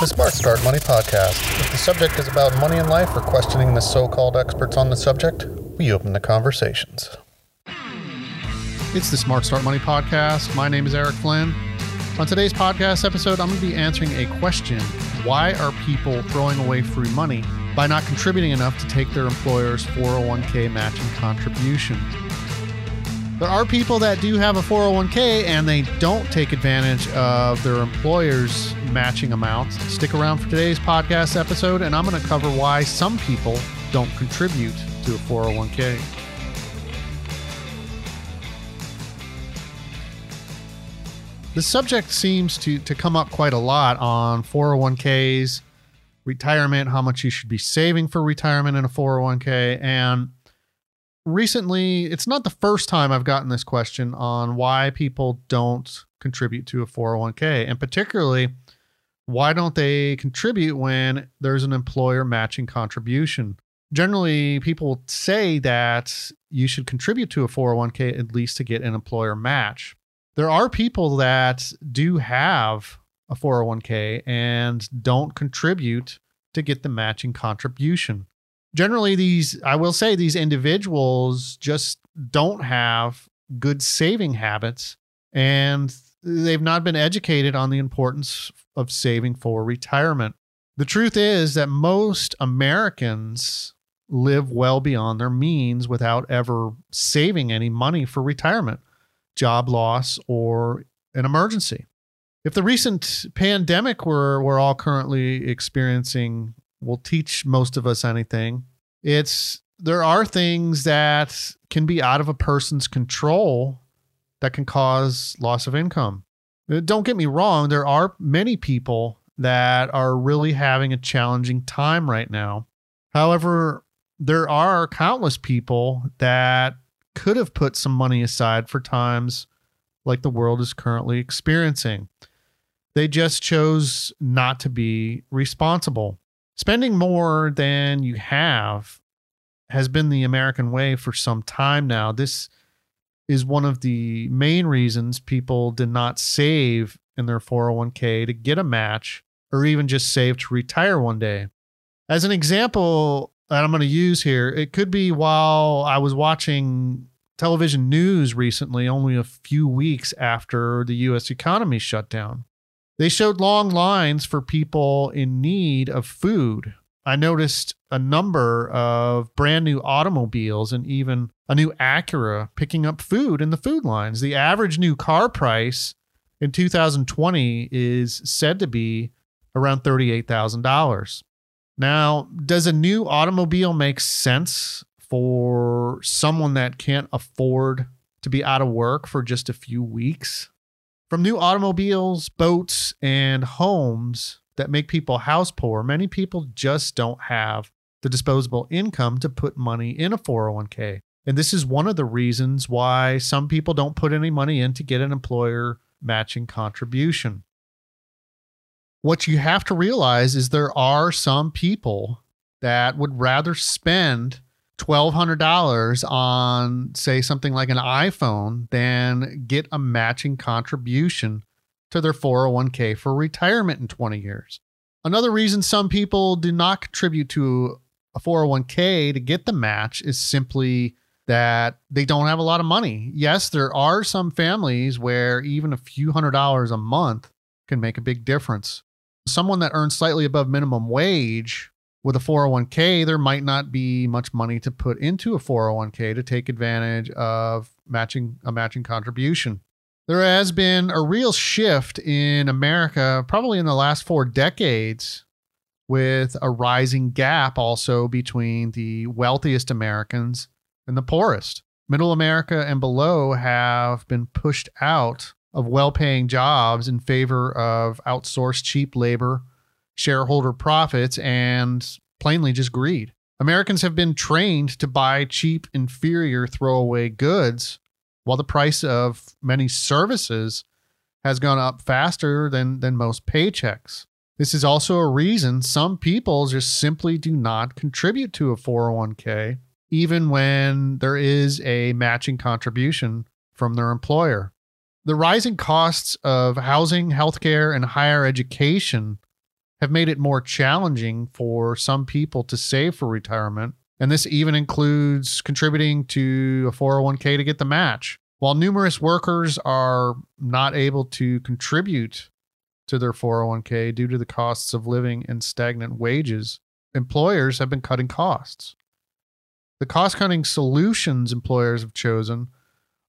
The Smart Start Money Podcast. If the subject is about money in life or questioning the so called experts on the subject, we open the conversations. It's the Smart Start Money Podcast. My name is Eric Flynn. On today's podcast episode, I'm going to be answering a question Why are people throwing away free money by not contributing enough to take their employer's 401k matching contribution? There are people that do have a 401k and they don't take advantage of their employer's matching amounts. Stick around for today's podcast episode, and I'm going to cover why some people don't contribute to a 401k. The subject seems to, to come up quite a lot on 401ks, retirement, how much you should be saving for retirement in a 401k, and recently, it's not the first time I've gotten this question on why people don't contribute to a 401k, and particularly why don't they contribute when there's an employer matching contribution? Generally, people say that you should contribute to a 401k at least to get an employer match. There are people that do have a 401k and don't contribute to get the matching contribution generally these i will say these individuals just don't have good saving habits and they've not been educated on the importance of saving for retirement the truth is that most americans live well beyond their means without ever saving any money for retirement job loss or an emergency if the recent pandemic we're, we're all currently experiencing will teach most of us anything. It's there are things that can be out of a person's control that can cause loss of income. Uh, don't get me wrong, there are many people that are really having a challenging time right now. However, there are countless people that could have put some money aside for times like the world is currently experiencing. They just chose not to be responsible. Spending more than you have has been the American way for some time now. This is one of the main reasons people did not save in their 401k to get a match or even just save to retire one day. As an example that I'm going to use here, it could be while I was watching television news recently, only a few weeks after the US economy shut down. They showed long lines for people in need of food. I noticed a number of brand new automobiles and even a new Acura picking up food in the food lines. The average new car price in 2020 is said to be around $38,000. Now, does a new automobile make sense for someone that can't afford to be out of work for just a few weeks? From new automobiles, boats, and homes that make people house poor, many people just don't have the disposable income to put money in a 401k. And this is one of the reasons why some people don't put any money in to get an employer matching contribution. What you have to realize is there are some people that would rather spend $1,200 on, say, something like an iPhone than get a matching contribution to their 401k for retirement in 20 years. Another reason some people do not contribute to a 401k to get the match is simply that they don't have a lot of money. Yes, there are some families where even a few hundred dollars a month can make a big difference. Someone that earns slightly above minimum wage with a 401k, there might not be much money to put into a 401k to take advantage of matching a matching contribution. There has been a real shift in America, probably in the last four decades, with a rising gap also between the wealthiest Americans and the poorest. Middle America and below have been pushed out of well paying jobs in favor of outsourced cheap labor shareholder profits and plainly just greed. Americans have been trained to buy cheap, inferior, throwaway goods, while the price of many services has gone up faster than, than most paychecks. This is also a reason some people just simply do not contribute to a 401k, even when there is a matching contribution from their employer. The rising costs of housing, healthcare, and higher education have made it more challenging for some people to save for retirement. And this even includes contributing to a 401k to get the match. While numerous workers are not able to contribute to their 401k due to the costs of living and stagnant wages, employers have been cutting costs. The cost cutting solutions employers have chosen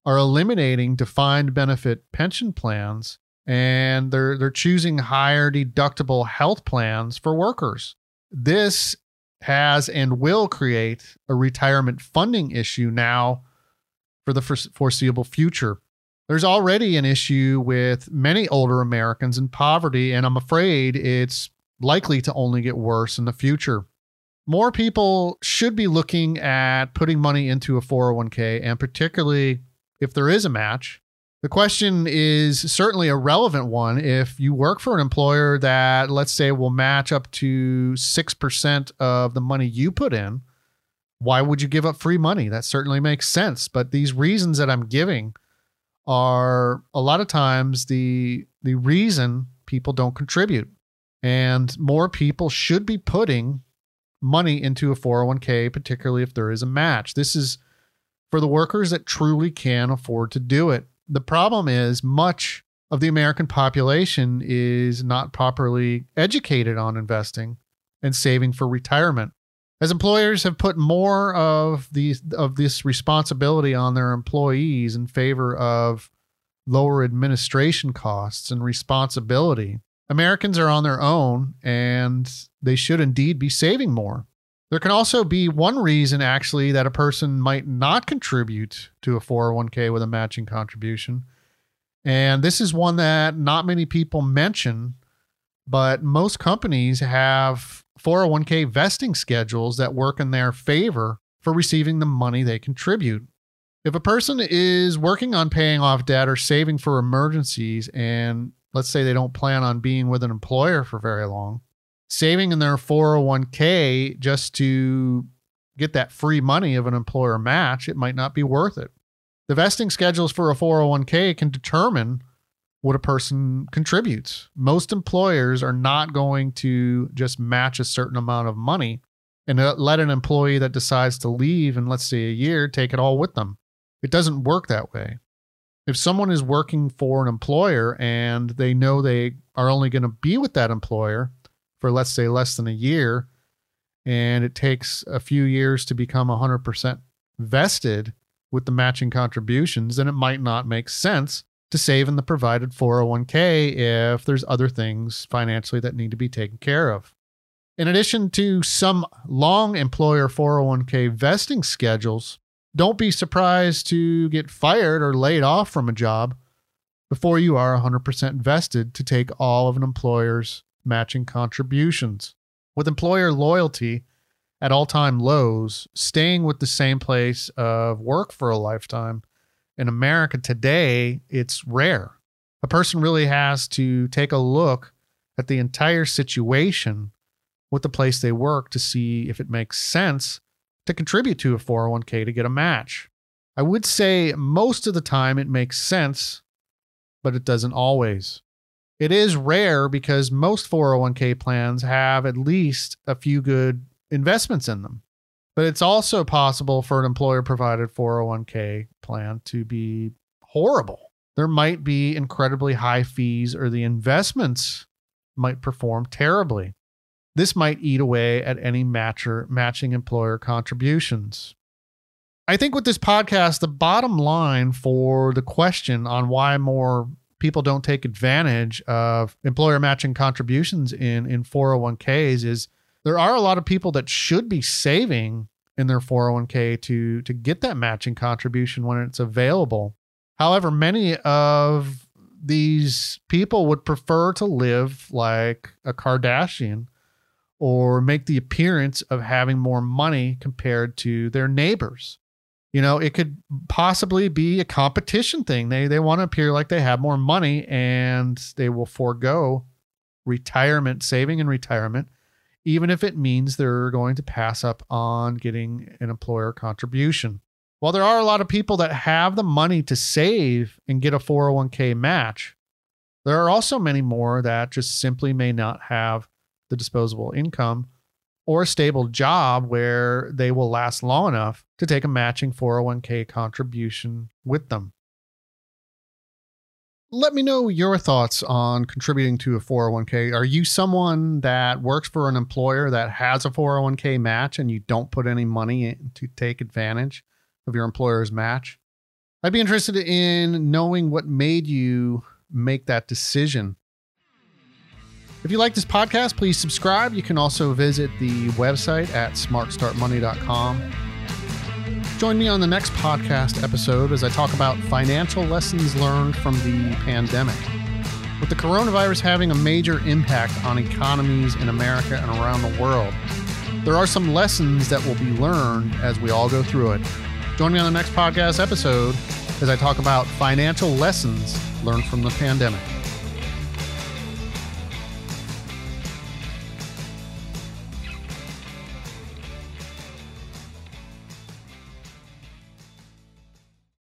are eliminating defined benefit pension plans and they're they're choosing higher deductible health plans for workers. This has and will create a retirement funding issue now for the foreseeable future. There's already an issue with many older Americans in poverty, and I'm afraid it's likely to only get worse in the future. More people should be looking at putting money into a 401k, and particularly if there is a match. The question is certainly a relevant one. If you work for an employer that, let's say, will match up to 6% of the money you put in, why would you give up free money? That certainly makes sense. But these reasons that I'm giving are a lot of times the the reason people don't contribute. And more people should be putting money into a 401k, particularly if there is a match. This is for the workers that truly can afford to do it. The problem is much of the American population is not properly educated on investing and saving for retirement. As employers have put more of these of this responsibility on their employees in favor of lower administration costs and responsibility, Americans are on their own and they should indeed be saving more. There can also be one reason actually that a person might not contribute to a 401k with a matching contribution. And this is one that not many people mention, but most companies have 401k vesting schedules that work in their favor for receiving the money they contribute. If a person is working on paying off debt or saving for emergencies, and let's say they don't plan on being with an employer for very long, saving in their 401k just to get that free money of an employer match, it might not be worth it. The vesting schedules for a 401k can determine what a person contributes. Most employers are not going to just match a certain amount of money and let an employee that decides to leave in, let's say, a year take it all with them. It doesn't work that way. If someone is working for an employer and they know they are only going to be with that employer for, let's say, less than a year, and it takes a few years to become 100% vested with the matching contributions, then it might not make sense to save in the provided 401k if there's other things financially that need to be taken care of. In addition to some long employer 401k vesting schedules, don't be surprised to get fired or laid off from a job before you are 100% vested to take all of an employer's matching contributions. With employer loyalty at all time lows, staying with the same place of work for a lifetime in America today, it's rare. A person really has to take a look at the entire situation with the place they work to see if it makes sense to contribute to a 401k to get a match. I would say most of the time it makes sense, but it doesn't always. It is rare because most 401k plans have at least a few good investments in them. But it's also possible for an employer provided 401k plan to be horrible. There might be incredibly high fees, or the investments might perform terribly. This might eat away at any matcher, matching employer contributions. I think with this podcast, the bottom line for the question on why more people don't take advantage of employer matching contributions in, in 401ks is there are a lot of people that should be saving in their 401k to to get that matching contribution when it's available. However, many of these people would prefer to live like a Kardashian or make the appearance of having more money compared to their neighbors. You know, it could possibly be a competition thing. They they want to appear like they have more money and they will forego retirement, saving and retirement even if it means they're going to pass up on getting an employer contribution. While there are a lot of people that have the money to save and get a 401k match, there are also many more that just simply may not have the disposable income, or a stable job where they will last long enough to take a matching 401k contribution with them. Let me know your thoughts on contributing to a 401k. Are you someone that works for an employer that has a 401k match and you don't put any money in to take advantage of your employer's match? I'd be interested in knowing what made you make that decision. If you like this podcast, please subscribe. You can also visit the website at smartstartmoney.com. Join me on the next podcast episode as I talk about financial lessons learned from the pandemic. With the coronavirus having a major impact on economies in America and around the world, there are some lessons that will be learned as we all go through it. Join me on the next podcast episode as I talk about financial lessons learned from the pandemic.